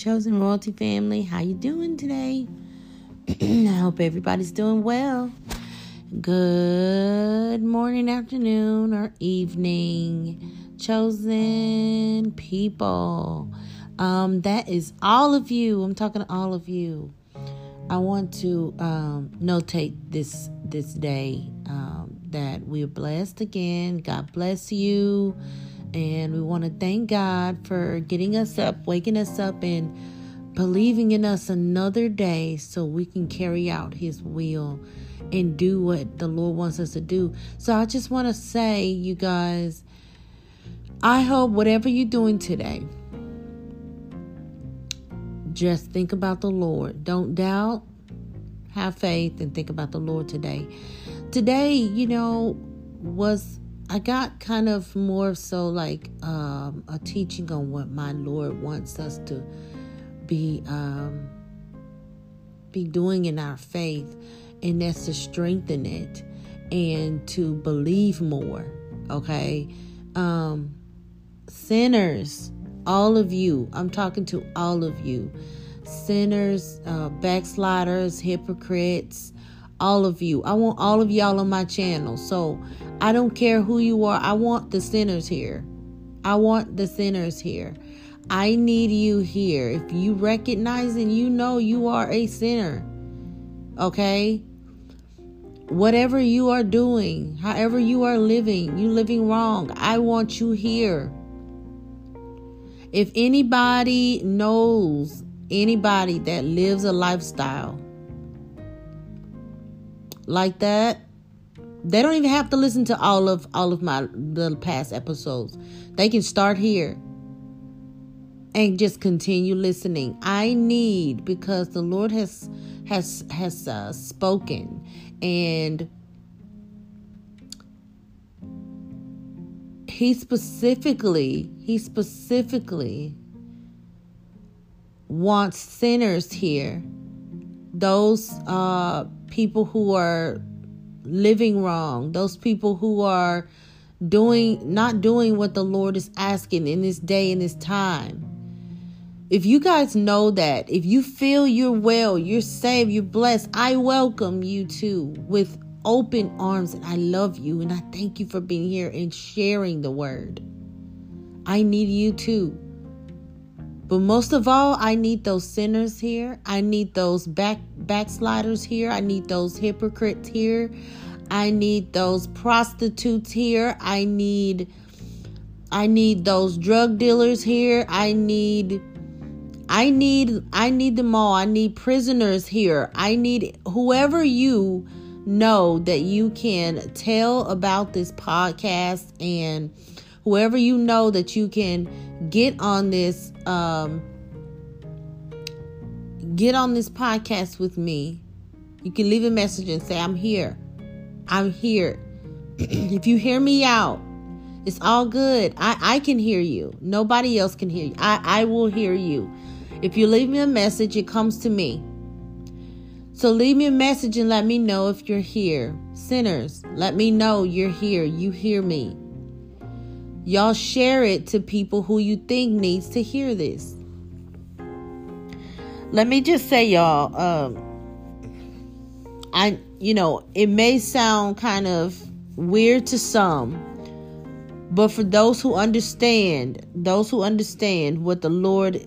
chosen royalty family. How you doing today? I hope everybody's doing well. Good morning, afternoon, or evening, chosen people. Um, that is all of you. I'm talking to all of you. I want to um, notate this this day um, that we're blessed again. God bless you. And we want to thank God for getting us up, waking us up, and believing in us another day so we can carry out His will and do what the Lord wants us to do. So I just want to say, you guys, I hope whatever you're doing today, just think about the Lord. Don't doubt. Have faith and think about the Lord today. Today, you know, was I got kind of more so like um, a teaching on what my Lord wants us to be um, be doing in our faith, and that's to strengthen it and to believe more. Okay, um, sinners, all of you. I'm talking to all of you, sinners, uh, backsliders, hypocrites all of you. I want all of y'all on my channel. So I don't care who you are. I want the sinners here. I want the sinners here. I need you here. If you recognize and you know you are a sinner, okay? Whatever you are doing, however you are living, you living wrong, I want you here. If anybody knows anybody that lives a lifestyle like that, they don't even have to listen to all of all of my the past episodes. They can start here and just continue listening. I need because the Lord has has has uh, spoken and he specifically he specifically wants sinners here those uh people who are living wrong, those people who are doing not doing what the Lord is asking in this day and this time. If you guys know that, if you feel you're well, you're saved, you're blessed, I welcome you too with open arms and I love you and I thank you for being here and sharing the word. I need you too. But most of all, I need those sinners here. I need those back backsliders here. I need those hypocrites here. I need those prostitutes here. I need I need those drug dealers here. I need I need I need them all. I need prisoners here. I need whoever you know that you can tell about this podcast and whoever you know that you can get on this um get on this podcast with me you can leave a message and say i'm here. I'm here. If you hear me out it's all good. I i can hear you. Nobody else can hear you. I i will hear you. If you leave me a message it comes to me. So leave me a message and let me know if you're here. Sinners let me know you're here. You hear me Y'all share it to people who you think needs to hear this. Let me just say, y'all, um, I, you know, it may sound kind of weird to some, but for those who understand, those who understand what the Lord,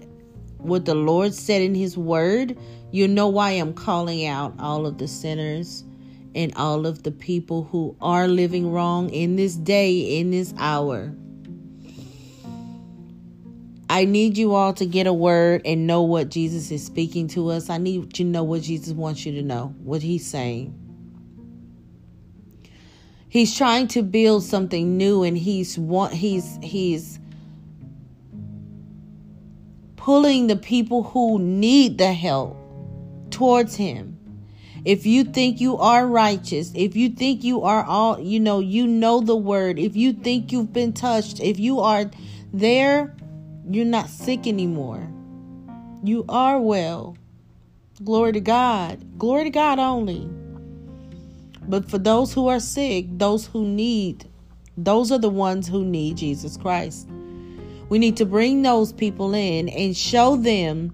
what the Lord said in His Word, you know why I'm calling out all of the sinners and all of the people who are living wrong in this day, in this hour. I need you all to get a word and know what Jesus is speaking to us. I need you to know what Jesus wants you to know, what he's saying. He's trying to build something new and he's want he's he's pulling the people who need the help towards him. If you think you are righteous, if you think you are all, you know, you know the word, if you think you've been touched, if you are there you're not sick anymore. You are well. Glory to God. Glory to God only. But for those who are sick, those who need, those are the ones who need Jesus Christ. We need to bring those people in and show them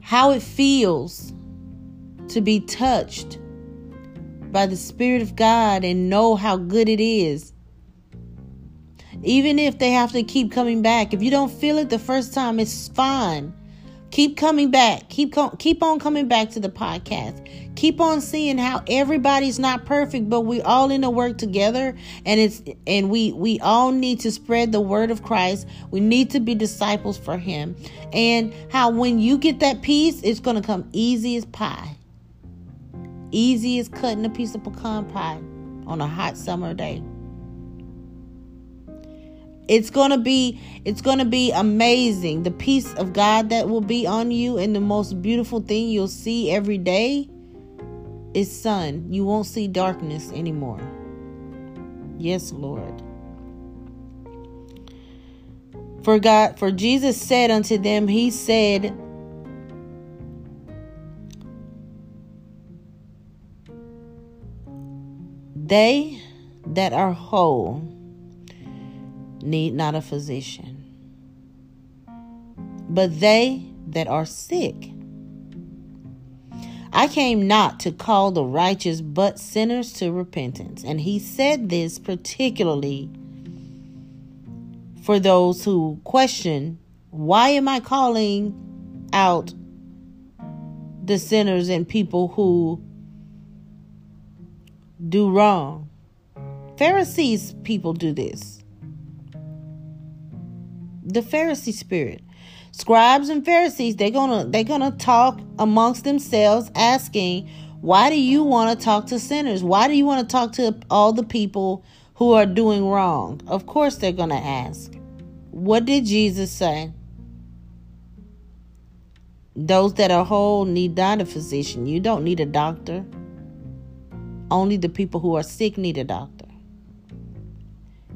how it feels to be touched by the Spirit of God and know how good it is. Even if they have to keep coming back, if you don't feel it the first time, it's fine. Keep coming back. Keep com- keep on coming back to the podcast. Keep on seeing how everybody's not perfect, but we all in the work together and it's and we we all need to spread the word of Christ. We need to be disciples for him. And how when you get that peace, it's going to come easy as pie. Easy as cutting a piece of pecan pie on a hot summer day. It's going to be it's going to be amazing. The peace of God that will be on you and the most beautiful thing you'll see every day is sun. You won't see darkness anymore. Yes, Lord. For God, for Jesus said unto them, He said, They that are whole need not a physician, but they that are sick. I came not to call the righteous, but sinners to repentance. And he said this particularly for those who question why am I calling out the sinners and people who do wrong? Pharisees people do this. The Pharisee spirit. Scribes and Pharisees, they're gonna they're gonna talk amongst themselves, asking, why do you want to talk to sinners? Why do you want to talk to all the people who are doing wrong? Of course they're gonna ask. What did Jesus say? Those that are whole need not a physician. You don't need a doctor. Only the people who are sick need a doctor.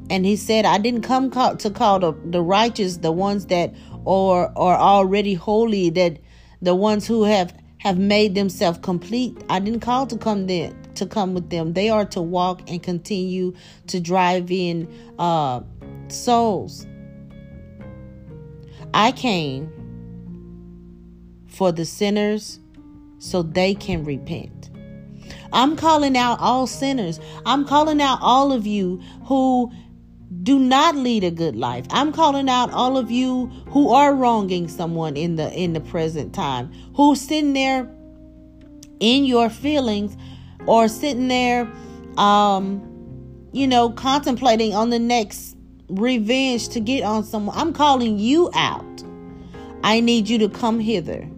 And he said, I didn't come call, to call the, the righteous, the ones that are, are already holy, that the ones who have, have made themselves complete. I didn't call to come there to come with them. They are to walk and continue to drive in uh, souls. I came for the sinners so they can repent. I'm calling out all sinners. I'm calling out all of you who do not lead a good life. I'm calling out all of you who are wronging someone in the in the present time, who's sitting there in your feelings or sitting there um you know contemplating on the next revenge to get on someone. I'm calling you out. I need you to come hither.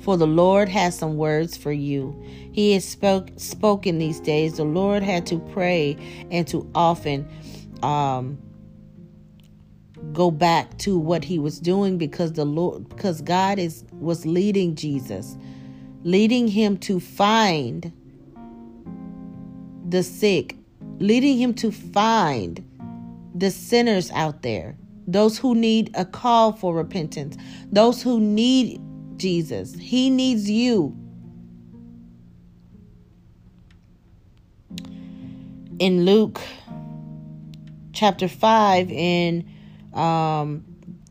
For the Lord has some words for you. He has spoke, spoken these days. The Lord had to pray and to often um, go back to what he was doing because the Lord because God is was leading Jesus, leading him to find the sick, leading him to find the sinners out there, those who need a call for repentance, those who need Jesus. He needs you. In Luke chapter 5 in um,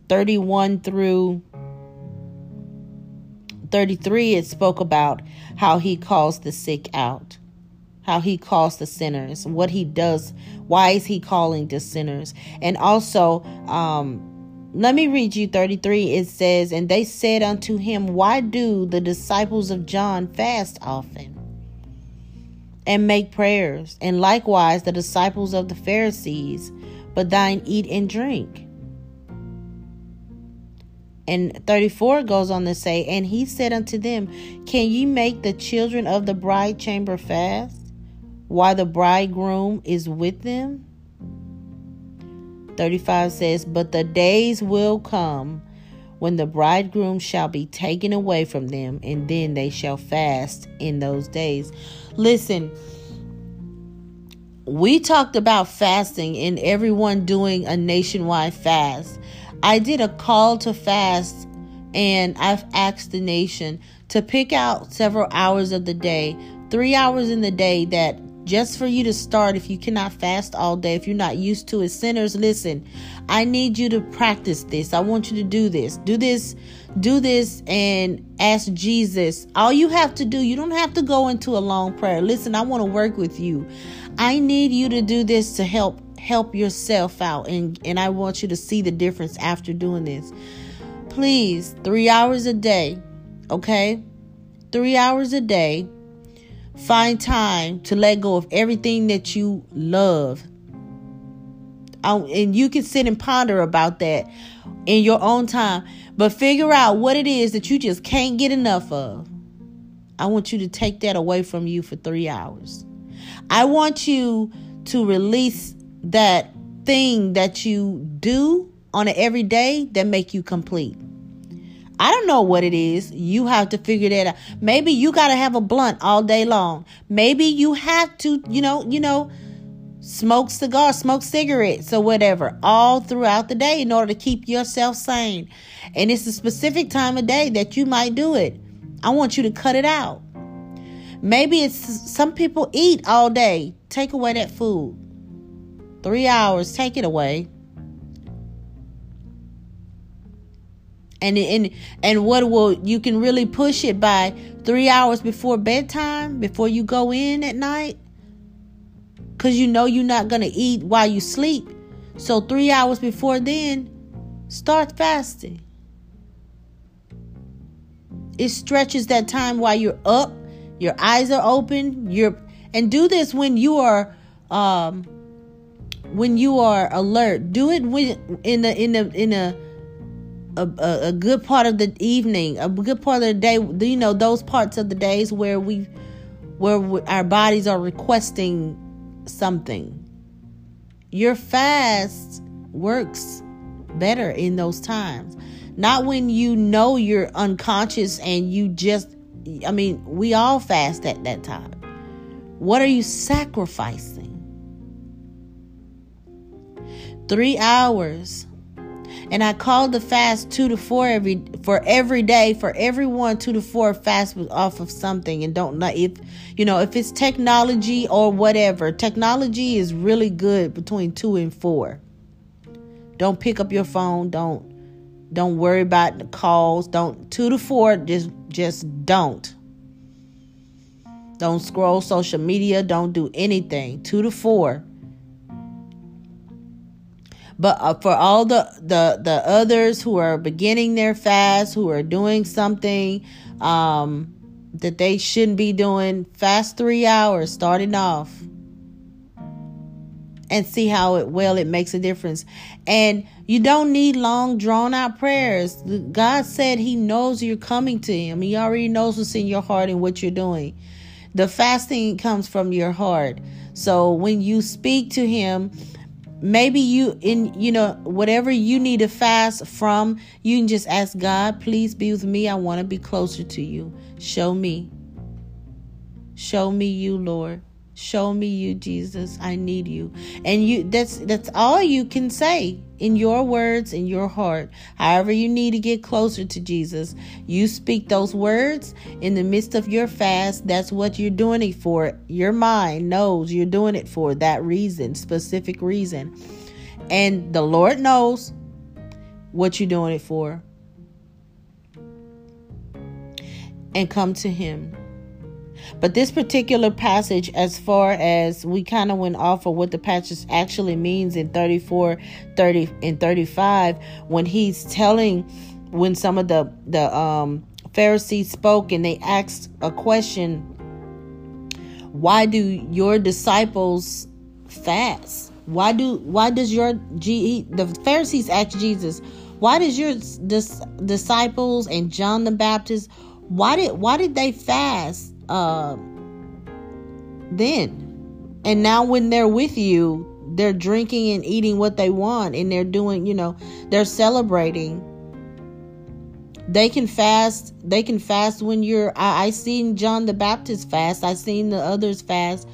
31 through 33, it spoke about how he calls the sick out, how he calls the sinners, what he does, why is he calling the sinners. And also, um, let me read you 33. It says, And they said unto him, Why do the disciples of John fast often? and make prayers, and likewise the disciples of the Pharisees, but thine eat and drink. And 34 goes on to say, And he said unto them, Can ye make the children of the bride chamber fast, while the bridegroom is with them? 35 says, But the days will come when the bridegroom shall be taken away from them, and then they shall fast in those days. Listen, we talked about fasting and everyone doing a nationwide fast. I did a call to fast and I've asked the nation to pick out several hours of the day, three hours in the day that just for you to start if you cannot fast all day, if you're not used to it. Sinners, listen, I need you to practice this. I want you to do this. Do this, do this, and ask Jesus. All you have to do, you don't have to go into a long prayer. Listen, I want to work with you. I need you to do this to help help yourself out and and I want you to see the difference after doing this. Please, 3 hours a day, okay? 3 hours a day. Find time to let go of everything that you love. And you can sit and ponder about that in your own time, but figure out what it is that you just can't get enough of. I want you to take that away from you for 3 hours. I want you to release that thing that you do on an everyday that make you complete. I don't know what it is. You have to figure that out. Maybe you got to have a blunt all day long. Maybe you have to, you know, you know, smoke cigars, smoke cigarettes or whatever all throughout the day in order to keep yourself sane. And it's a specific time of day that you might do it. I want you to cut it out. Maybe it's some people eat all day. Take away that food. Three hours, take it away. And and and what will you can really push it by three hours before bedtime, before you go in at night, because you know you're not gonna eat while you sleep. So three hours before then, start fasting. It stretches that time while you're up your eyes are open. You're and do this when you are um when you are alert. Do it when in the in the in a a, a good part of the evening, a good part of the day. You know those parts of the days where we where we, our bodies are requesting something. Your fast works better in those times. Not when you know you're unconscious and you just I mean, we all fast at that time. What are you sacrificing? Three hours. And I called the fast two to four every for every day for everyone two to four fast was off of something and don't know if you know if it's technology or whatever. Technology is really good between two and four. Don't pick up your phone. Don't don't worry about the calls. Don't two to four. Just just don't. Don't scroll social media. Don't do anything. Two to four. But uh, for all the, the the others who are beginning their fast, who are doing something um, that they shouldn't be doing, fast three hours starting off and see how it well it makes a difference. And you don't need long drawn out prayers god said he knows you're coming to him. He already knows what's in your heart and what you're doing. The fasting comes from your heart. So when you speak to him maybe you in you know whatever you need to fast from you can just ask god please be with me. I want to be closer to you. Show me. Show me you lord Show me you, Jesus. I need you. And you that's that's all you can say in your words in your heart. However you need to get closer to Jesus, you speak those words in the midst of your fast. That's what you're doing it for. Your mind knows you're doing it for that reason, specific reason. And the Lord knows what you're doing it for. And come to him but this particular passage, as far as we kind of went off of what the passage actually means in 34, 30, and 35, when he's telling, when some of the, the um, Pharisees spoke and they asked a question, why do your disciples fast? Why do why does your G the Pharisees asked Jesus, why does your dis, disciples and John the Baptist why did why did they fast uh, then. And now when they're with you, they're drinking and eating what they want and they're doing, you know, they're celebrating. They can fast. They can fast when you're. I, I seen John the Baptist fast. I seen the others fast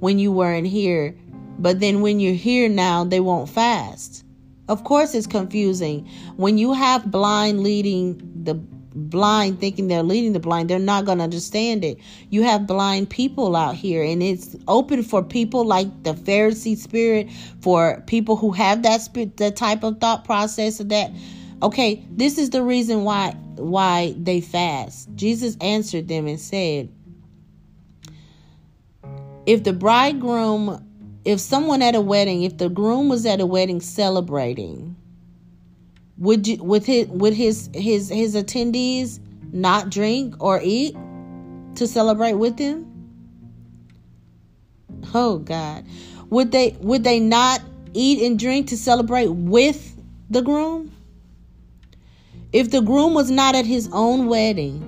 when you weren't here. But then when you're here now, they won't fast. Of course, it's confusing when you have blind leading the blind thinking they're leading the blind they're not going to understand it. You have blind people out here and it's open for people like the pharisee spirit for people who have that spirit that type of thought process of that. Okay this is the reason why why they fast. Jesus answered them and said if the bridegroom if someone at a wedding if the groom was at a wedding celebrating would you with his with his his his attendees not drink or eat to celebrate with him? Oh God. Would they would they not eat and drink to celebrate with the groom? If the groom was not at his own wedding,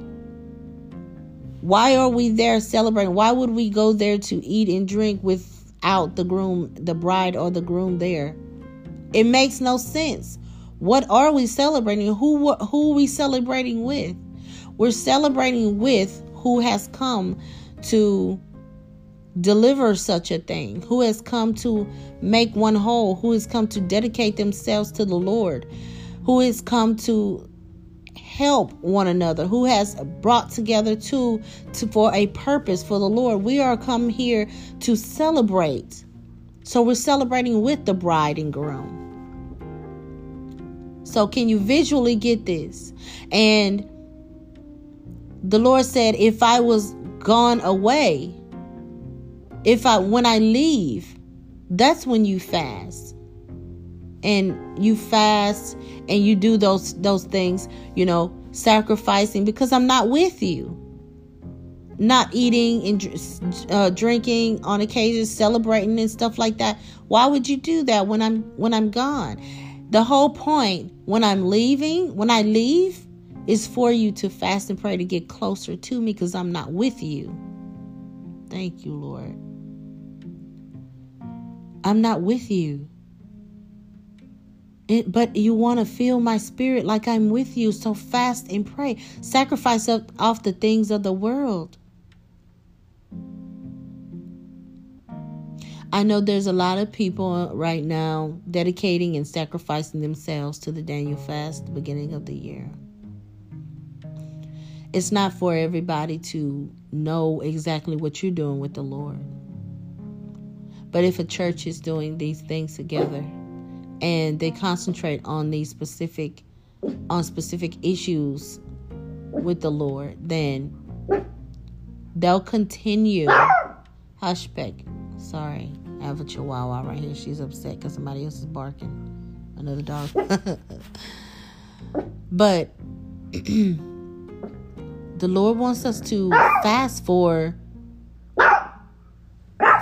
why are we there celebrating? Why would we go there to eat and drink without the groom, the bride or the groom there? It makes no sense. What are we celebrating? Who who are we celebrating with? We're celebrating with who has come to deliver such a thing, who has come to make one whole, who has come to dedicate themselves to the Lord, who has come to help one another, who has brought together to, to for a purpose for the Lord. We are come here to celebrate. So we're celebrating with the bride and groom. So, can you visually get this? And the Lord said, if I was gone away, if I, when I leave, that's when you fast. And you fast and you do those those things, you know, sacrificing because I'm not with you. Not eating and uh, drinking on occasions, celebrating and stuff like that. Why would you do that when I'm when I'm gone? The whole point when I'm leaving, when I leave, is for you to fast and pray to get closer to me because I'm not with you. Thank you, Lord. I'm not with you. It, but you want to feel my spirit like I'm with you. So fast and pray. Sacrifice up off the things of the world. I know there's a lot of people right now dedicating and sacrificing themselves to the Daniel fast, the beginning of the year. It's not for everybody to know exactly what you're doing with the Lord. But if a church is doing these things together and they concentrate on these specific on specific issues with the Lord, then they'll continue. Hush, Beck. Sorry. Have a chihuahua right here. She's upset because somebody else is barking. Another dog. but the Lord wants us to fast for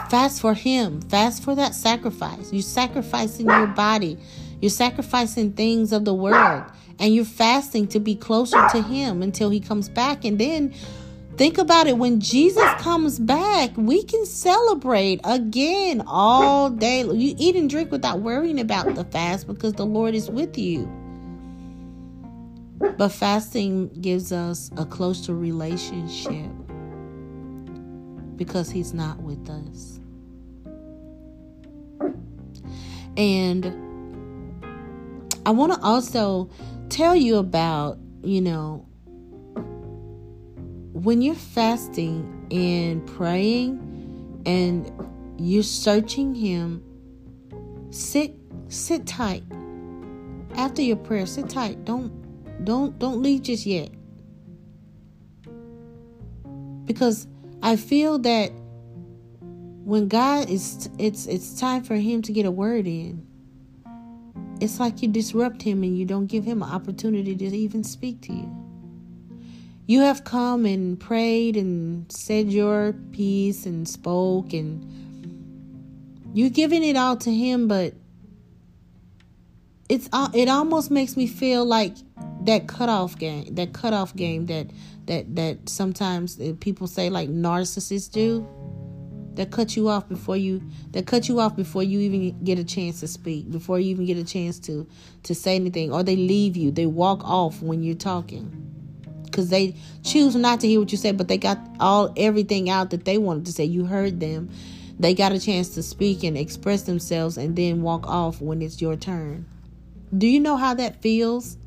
fast for him fast for that sacrifice you're sacrificing your body you're sacrificing things of the world and you're fasting to be closer to him until he comes back and then Think about it when Jesus comes back, we can celebrate again all day. You eat and drink without worrying about the fast because the Lord is with you. But fasting gives us a closer relationship because He's not with us. And I want to also tell you about, you know, when you're fasting and praying and you're searching him sit sit tight. After your prayer sit tight. Don't don't don't leave just yet. Because i feel that when god is it's it's time for him to get a word in it's like you disrupt him and you don't give him an opportunity to even speak to you you have come and prayed and said your piece and spoke and you're giving it all to him but it's it almost makes me feel like that cutoff game that cutoff game that that that sometimes people say like narcissists do that cut you off before you that cut you off before you even get a chance to speak before you even get a chance to to say anything or they leave you they walk off when you're talking because they choose not to hear what you say, but they got all everything out that they wanted to say. You heard them. They got a chance to speak and express themselves and then walk off when it's your turn. Do you know how that feels?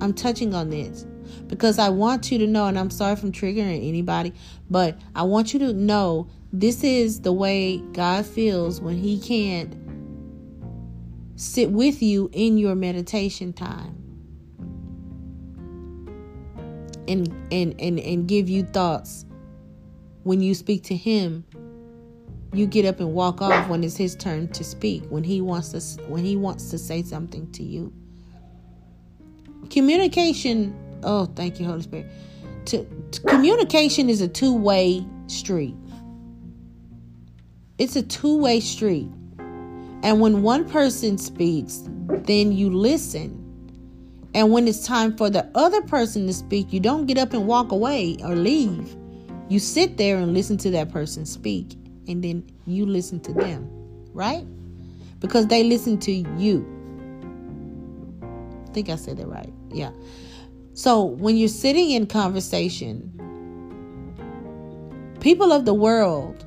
I'm touching on this because I want you to know, and I'm sorry if I'm triggering anybody, but I want you to know this is the way God feels when He can't sit with you in your meditation time and and and, and give you thoughts. When you speak to him you get up and walk off when it's his turn to speak when he wants to when he wants to say something to you. Communication oh thank you holy spirit. To, to communication is a two-way street. It's a two-way street. And when one person speaks then you listen and when it's time for the other person to speak you don't get up and walk away or leave you sit there and listen to that person speak and then you listen to them, right? Because they listen to you. I think I said that right. Yeah. So when you're sitting in conversation, people of the world,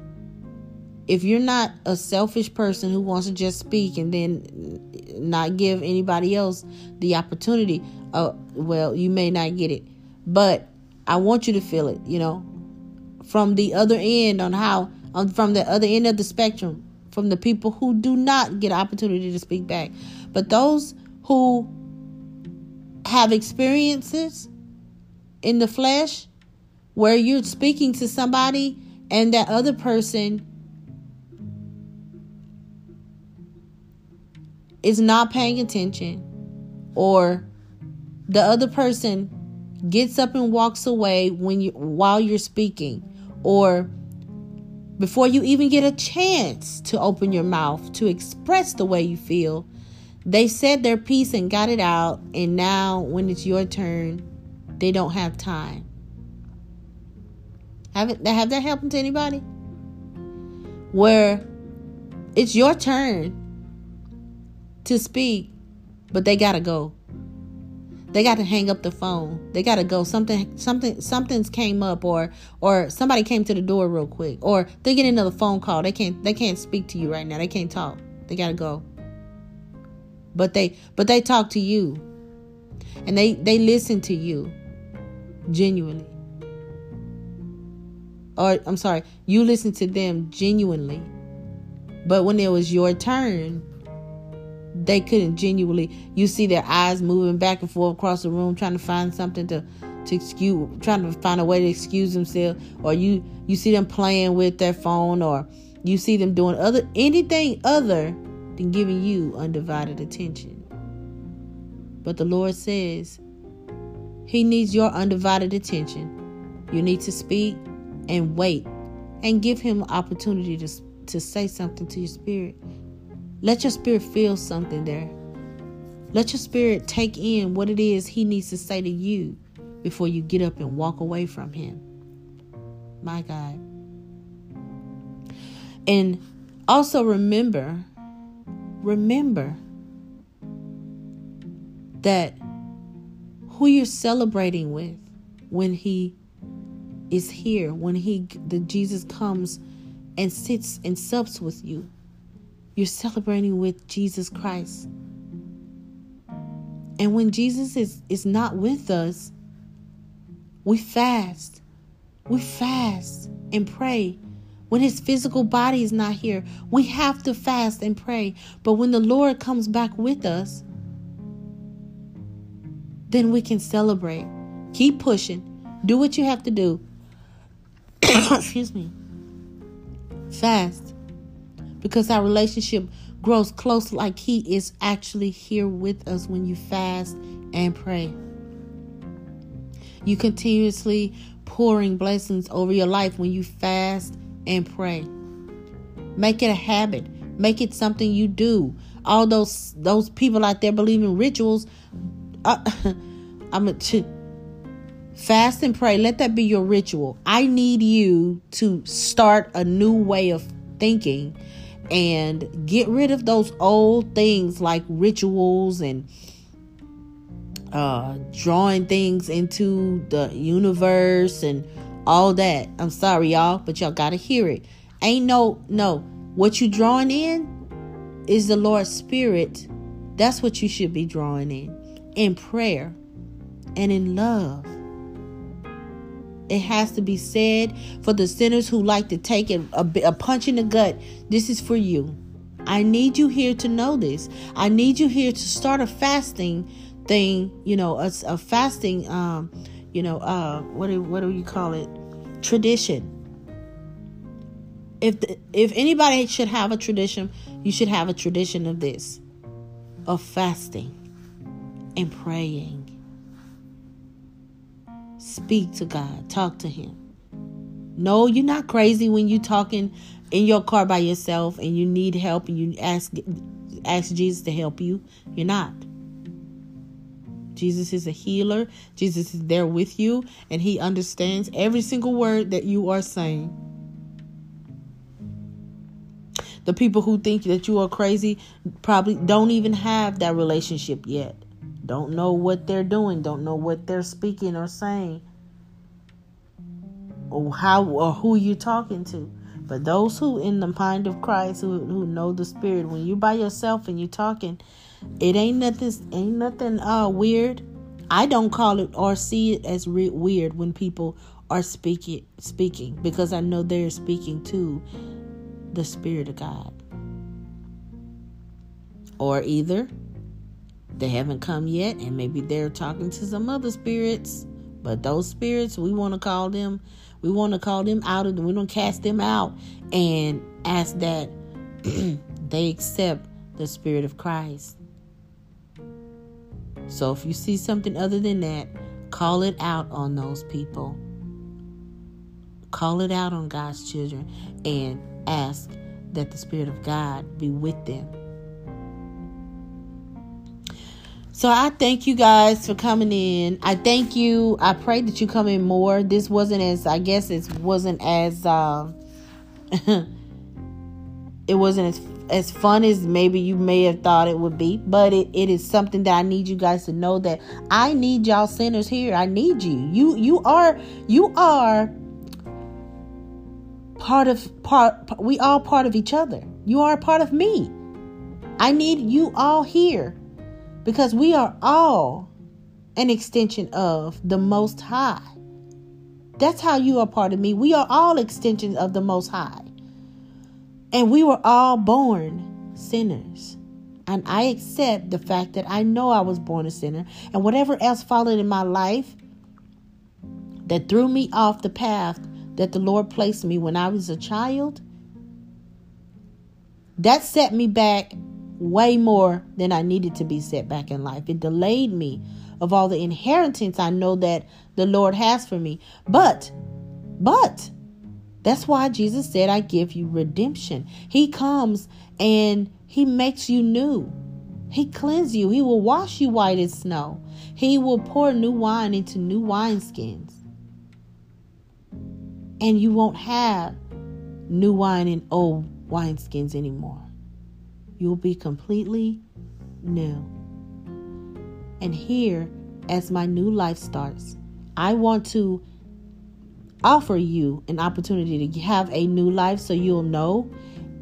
if you're not a selfish person who wants to just speak and then not give anybody else the opportunity, uh, well, you may not get it. But I want you to feel it, you know, from the other end on how um, from the other end of the spectrum, from the people who do not get opportunity to speak back. But those who have experiences in the flesh where you're speaking to somebody and that other person is not paying attention or the other person gets up and walks away when you while you're speaking or before you even get a chance to open your mouth to express the way you feel, they said their piece and got it out, and now when it's your turn, they don't have time. Have it have that happened to anybody? Where it's your turn to speak, but they gotta go. They got to hang up the phone. They got to go. Something, something, something's came up, or or somebody came to the door real quick, or they get another phone call. They can't, they can't speak to you right now. They can't talk. They got to go. But they, but they talk to you, and they they listen to you, genuinely. Or I'm sorry, you listen to them genuinely. But when it was your turn, they couldn't genuinely you see their eyes moving back and forth across the room trying to find something to to excuse trying to find a way to excuse themselves or you you see them playing with their phone or you see them doing other anything other than giving you undivided attention. But the lord says he needs your undivided attention. You need to speak and wait and give him opportunity to to say something to your spirit let your spirit feel something there. Let your spirit take in what it is He needs to say to you before you get up and walk away from Him. My God. And also remember, remember that who you're celebrating with when He is here, when He, the Jesus comes and sits and sups with you you're celebrating with Jesus Christ. And when Jesus is, is not with us, we fast. We fast and pray. When his physical body is not here, we have to fast and pray. But when the Lord comes back with us, then we can celebrate. Keep pushing. Do what you have to do. Excuse me. Fast because our relationship grows close like He is actually here with us when you fast and pray. You continuously pouring blessings over your life when you fast and pray. Make it a habit. Make it something you do. All those those people out there believing rituals. Uh, I'm a t- fast and pray. Let that be your ritual. I need you to start a new way of thinking and get rid of those old things like rituals and uh, drawing things into the universe and all that. I'm sorry, y'all, but y'all gotta hear it. Ain't no no. What you drawing in is the Lord's Spirit. That's what you should be drawing in. In prayer. and in love. It has to be said for the sinners who like to take a, a, a punch in the gut. This is for you. I need you here to know this. I need you here to start a fasting thing, you know, a, a fasting, um, you know, uh, what do, what do you call it? Tradition. If the, if anybody should have a tradition, you should have a tradition of this, of fasting and praying. Speak to God, talk to Him. No, you're not crazy when you're talking in your car by yourself and you need help and you ask ask Jesus to help you. You're not. Jesus is a healer. Jesus is there with you and he understands every single word that you are saying. The people who think that you are crazy probably don't even have that relationship yet. Don't know what they're doing, don't know what they're speaking or saying. Or how or who you're talking to. But those who in the mind of Christ who, who know the spirit, when you by yourself and you talking, it ain't nothing ain't nothing uh weird. I don't call it or see it as re- weird when people are speaking speaking because I know they're speaking to the spirit of God. Or either they haven't come yet and maybe they're talking to some other spirits, but those spirits we want to call them we want to call them out and we don't cast them out and ask that they accept the Spirit of Christ. So if you see something other than that, call it out on those people. Call it out on God's children and ask that the Spirit of God be with them. So I thank you guys for coming in. I thank you. I pray that you come in more. This wasn't as I guess it wasn't as uh, it wasn't as as fun as maybe you may have thought it would be, but it, it is something that I need you guys to know that I need y'all sinners here. I need you. You you are you are part of part we all part of each other. You are part of me. I need you all here because we are all an extension of the Most High. That's how you are part of me. We are all extensions of the Most High. And we were all born sinners. And I accept the fact that I know I was born a sinner. And whatever else followed in my life that threw me off the path that the Lord placed me when I was a child, that set me back way more than I needed to be set back in life. It delayed me of all the inheritance I know that the Lord has for me. But, but, that's why Jesus said, I give you redemption. He comes and He makes you new. He cleanses you. He will wash you white as snow. He will pour new wine into new wineskins. And you won't have new wine in old wineskins anymore you'll be completely new. And here, as my new life starts, I want to offer you an opportunity to have a new life so you'll know.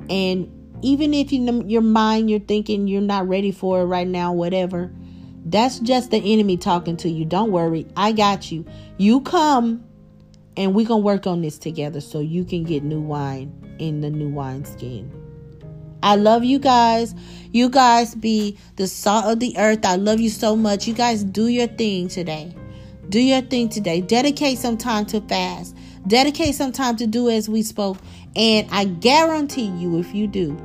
And even if you, your mind, you're thinking you're not ready for it right now, whatever, that's just the enemy talking to you. Don't worry, I got you. You come and we're going to work on this together so you can get new wine in the new wine skin. I love you guys. You guys be the salt of the earth. I love you so much. You guys do your thing today. Do your thing today. Dedicate some time to fast. Dedicate some time to do as we spoke. And I guarantee you, if you do,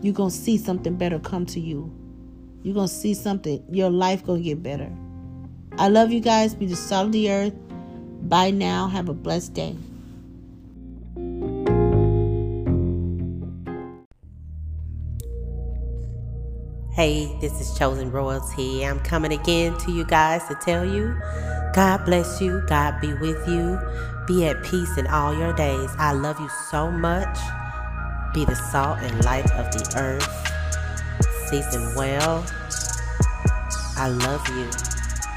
you're going to see something better come to you. You're going to see something. Your life going to get better. I love you guys. Be the salt of the earth. Bye now. Have a blessed day. Hey, this is Chosen Royalty. I'm coming again to you guys to tell you God bless you, God be with you, be at peace in all your days. I love you so much. Be the salt and light of the earth. Season well. I love you.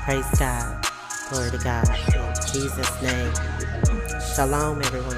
Praise God. Glory to God. In Jesus' name. Shalom, everyone.